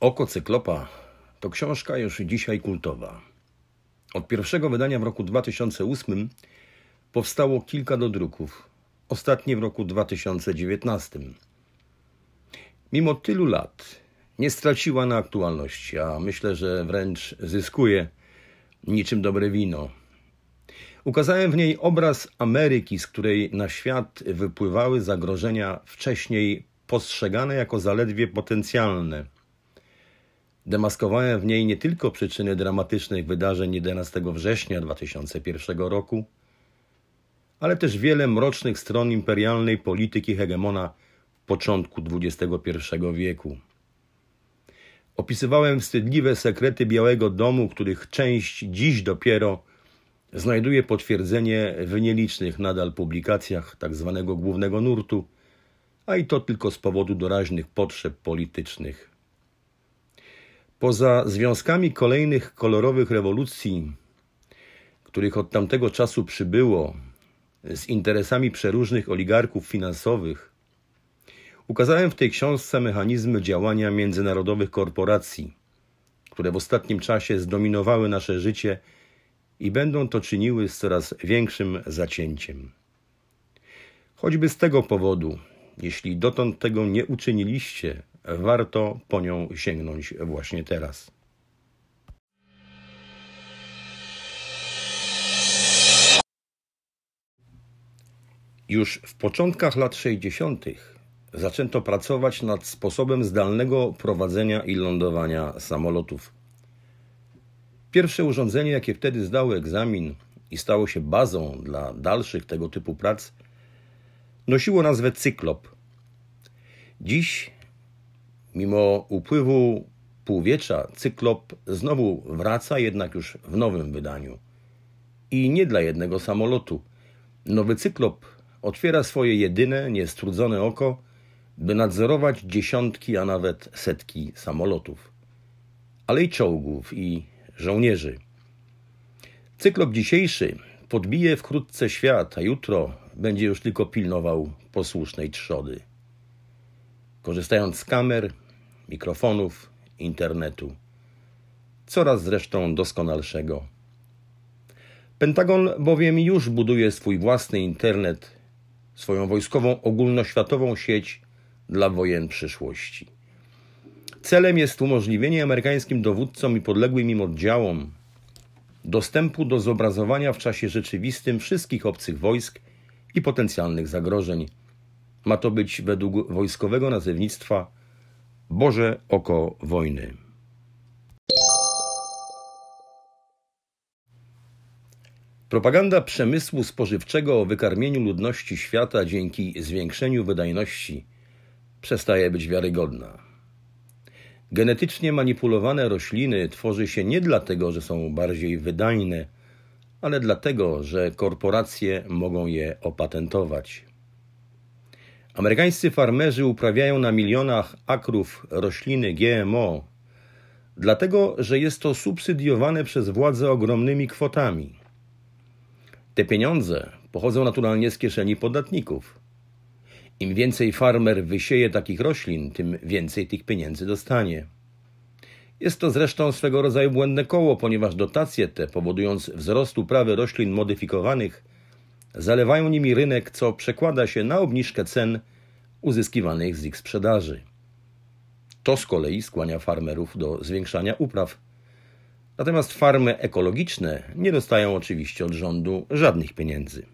Oko Cyklopa to książka już dzisiaj kultowa. Od pierwszego wydania w roku 2008 powstało kilka dodruków, ostatnie w roku 2019. Mimo tylu lat nie straciła na aktualności, a myślę, że wręcz zyskuje niczym dobre wino. Ukazałem w niej obraz Ameryki, z której na świat wypływały zagrożenia wcześniej postrzegane jako zaledwie potencjalne. Demaskowałem w niej nie tylko przyczyny dramatycznych wydarzeń 11 września 2001 roku, ale też wiele mrocznych stron imperialnej polityki hegemona początku XXI wieku. Opisywałem wstydliwe sekrety Białego Domu, których część dziś dopiero znajduje potwierdzenie w nielicznych nadal publikacjach tzw. Tak głównego nurtu, a i to tylko z powodu doraźnych potrzeb politycznych. Poza związkami kolejnych kolorowych rewolucji, których od tamtego czasu przybyło, z interesami przeróżnych oligarchów finansowych, ukazałem w tej książce mechanizmy działania międzynarodowych korporacji, które w ostatnim czasie zdominowały nasze życie i będą to czyniły z coraz większym zacięciem. Choćby z tego powodu, jeśli dotąd tego nie uczyniliście, warto po nią sięgnąć właśnie teraz. Już w początkach lat 60. zaczęto pracować nad sposobem zdalnego prowadzenia i lądowania samolotów. Pierwsze urządzenie, jakie wtedy zdało egzamin i stało się bazą dla dalszych tego typu prac, nosiło nazwę Cyklop. Dziś, mimo upływu półwiecza, Cyklop znowu wraca, jednak już w nowym wydaniu. I nie dla jednego samolotu. Nowy Cyklop otwiera swoje jedyne, niestrudzone oko, by nadzorować dziesiątki, a nawet setki samolotów, ale i czołgów i żołnierzy. Cyklop dzisiejszy podbije wkrótce świat, a jutro będzie już tylko pilnował posłusznej trzody. Korzystając z kamer, mikrofonów, internetu, coraz zresztą doskonalszego. Pentagon bowiem już buduje swój własny internet, swoją wojskową ogólnoświatową sieć dla wojen przyszłości. Celem jest umożliwienie amerykańskim dowódcom i podległym im oddziałom dostępu do zobrazowania w czasie rzeczywistym wszystkich obcych wojsk i potencjalnych zagrożeń. Ma to być według wojskowego nazewnictwa Boże oko wojny. Propaganda przemysłu spożywczego o wykarmieniu ludności świata dzięki zwiększeniu wydajności przestaje być wiarygodna. Genetycznie manipulowane rośliny tworzy się nie dlatego, że są bardziej wydajne, ale dlatego, że korporacje mogą je opatentować. Amerykańscy farmerzy uprawiają na milionach akrów rośliny GMO, dlatego że jest to subsydiowane przez władze ogromnymi kwotami. Te pieniądze pochodzą naturalnie z kieszeni podatników. Im więcej farmer wysieje takich roślin, tym więcej tych pieniędzy dostanie. Jest to zresztą swego rodzaju błędne koło, ponieważ dotacje te, powodując wzrost uprawy roślin modyfikowanych, zalewają nimi rynek, co przekłada się na obniżkę cen uzyskiwanych z ich sprzedaży. To z kolei skłania farmerów do zwiększania upraw. Natomiast farmy ekologiczne nie dostają oczywiście od rządu żadnych pieniędzy.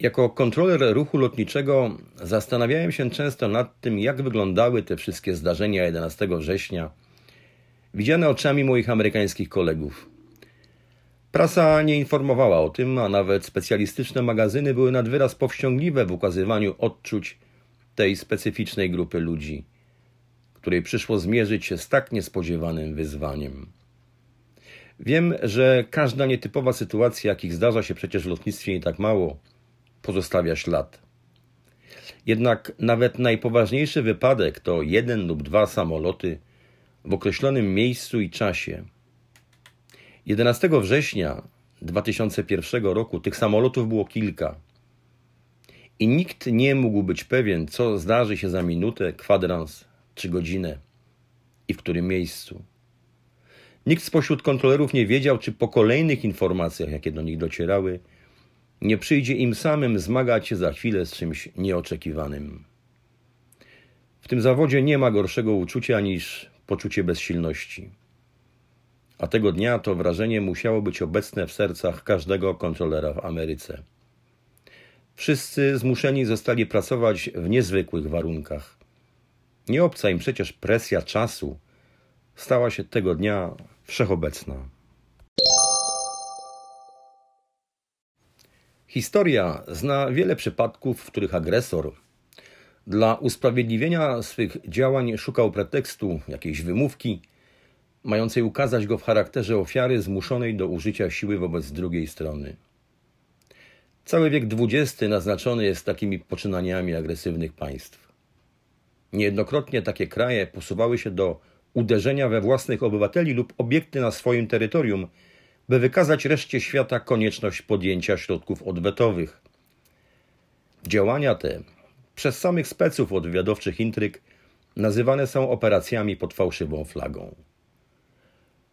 Jako kontroler ruchu lotniczego zastanawiałem się często nad tym, jak wyglądały te wszystkie zdarzenia 11 września, widziane oczami moich amerykańskich kolegów. Prasa nie informowała o tym, a nawet specjalistyczne magazyny były nad wyraz powściągliwe w ukazywaniu odczuć tej specyficznej grupy ludzi, której przyszło zmierzyć się z tak niespodziewanym wyzwaniem. Wiem, że każda nietypowa sytuacja, jakich zdarza się przecież w lotnictwie nie tak mało, pozostawia ślad. Jednak nawet najpoważniejszy wypadek to jeden lub dwa samoloty w określonym miejscu i czasie. 11 września 2001 roku tych samolotów było kilka. i nikt nie mógł być pewien, co zdarzy się za minutę, kwadrans czy godzinę i w którym miejscu. Nikt spośród kontrolerów nie wiedział, czy po kolejnych informacjach, jakie do nich docierały, nie przyjdzie im samym zmagać się za chwilę z czymś nieoczekiwanym. W tym zawodzie nie ma gorszego uczucia niż poczucie bezsilności. A tego dnia to wrażenie musiało być obecne w sercach każdego kontrolera w Ameryce. Wszyscy zmuszeni zostali pracować w niezwykłych warunkach. Nie obca im przecież presja czasu stała się tego dnia wszechobecna. Historia zna wiele przypadków, w których agresor dla usprawiedliwienia swych działań szukał pretekstu, jakiejś wymówki, mającej ukazać go w charakterze ofiary zmuszonej do użycia siły wobec drugiej strony. Cały wiek XX naznaczony jest takimi poczynaniami agresywnych państw. Niejednokrotnie takie kraje posuwały się do uderzenia we własnych obywateli lub obiekty na swoim terytorium, by wykazać reszcie świata konieczność podjęcia środków odwetowych. Działania te przez samych speców od wywiadowczych intryg nazywane są operacjami pod fałszywą flagą.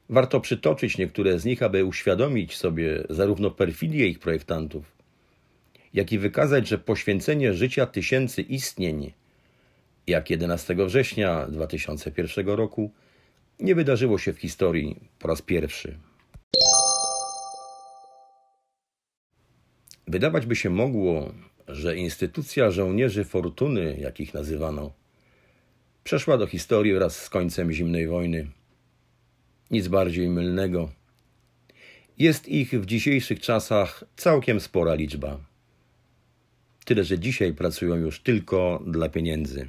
Warto przytoczyć niektóre z nich, aby uświadomić sobie zarówno perfidię ich projektantów, jak i wykazać, że poświęcenie życia tysięcy istnień, jak 11 września 2001 roku, nie wydarzyło się w historii po raz pierwszy. Wydawać by się mogło, że instytucja żołnierzy fortuny, jak ich nazywano, przeszła do historii wraz z końcem zimnej wojny. Nic bardziej mylnego. Jest ich w dzisiejszych czasach całkiem spora liczba. Tyle, że dzisiaj pracują już tylko dla pieniędzy.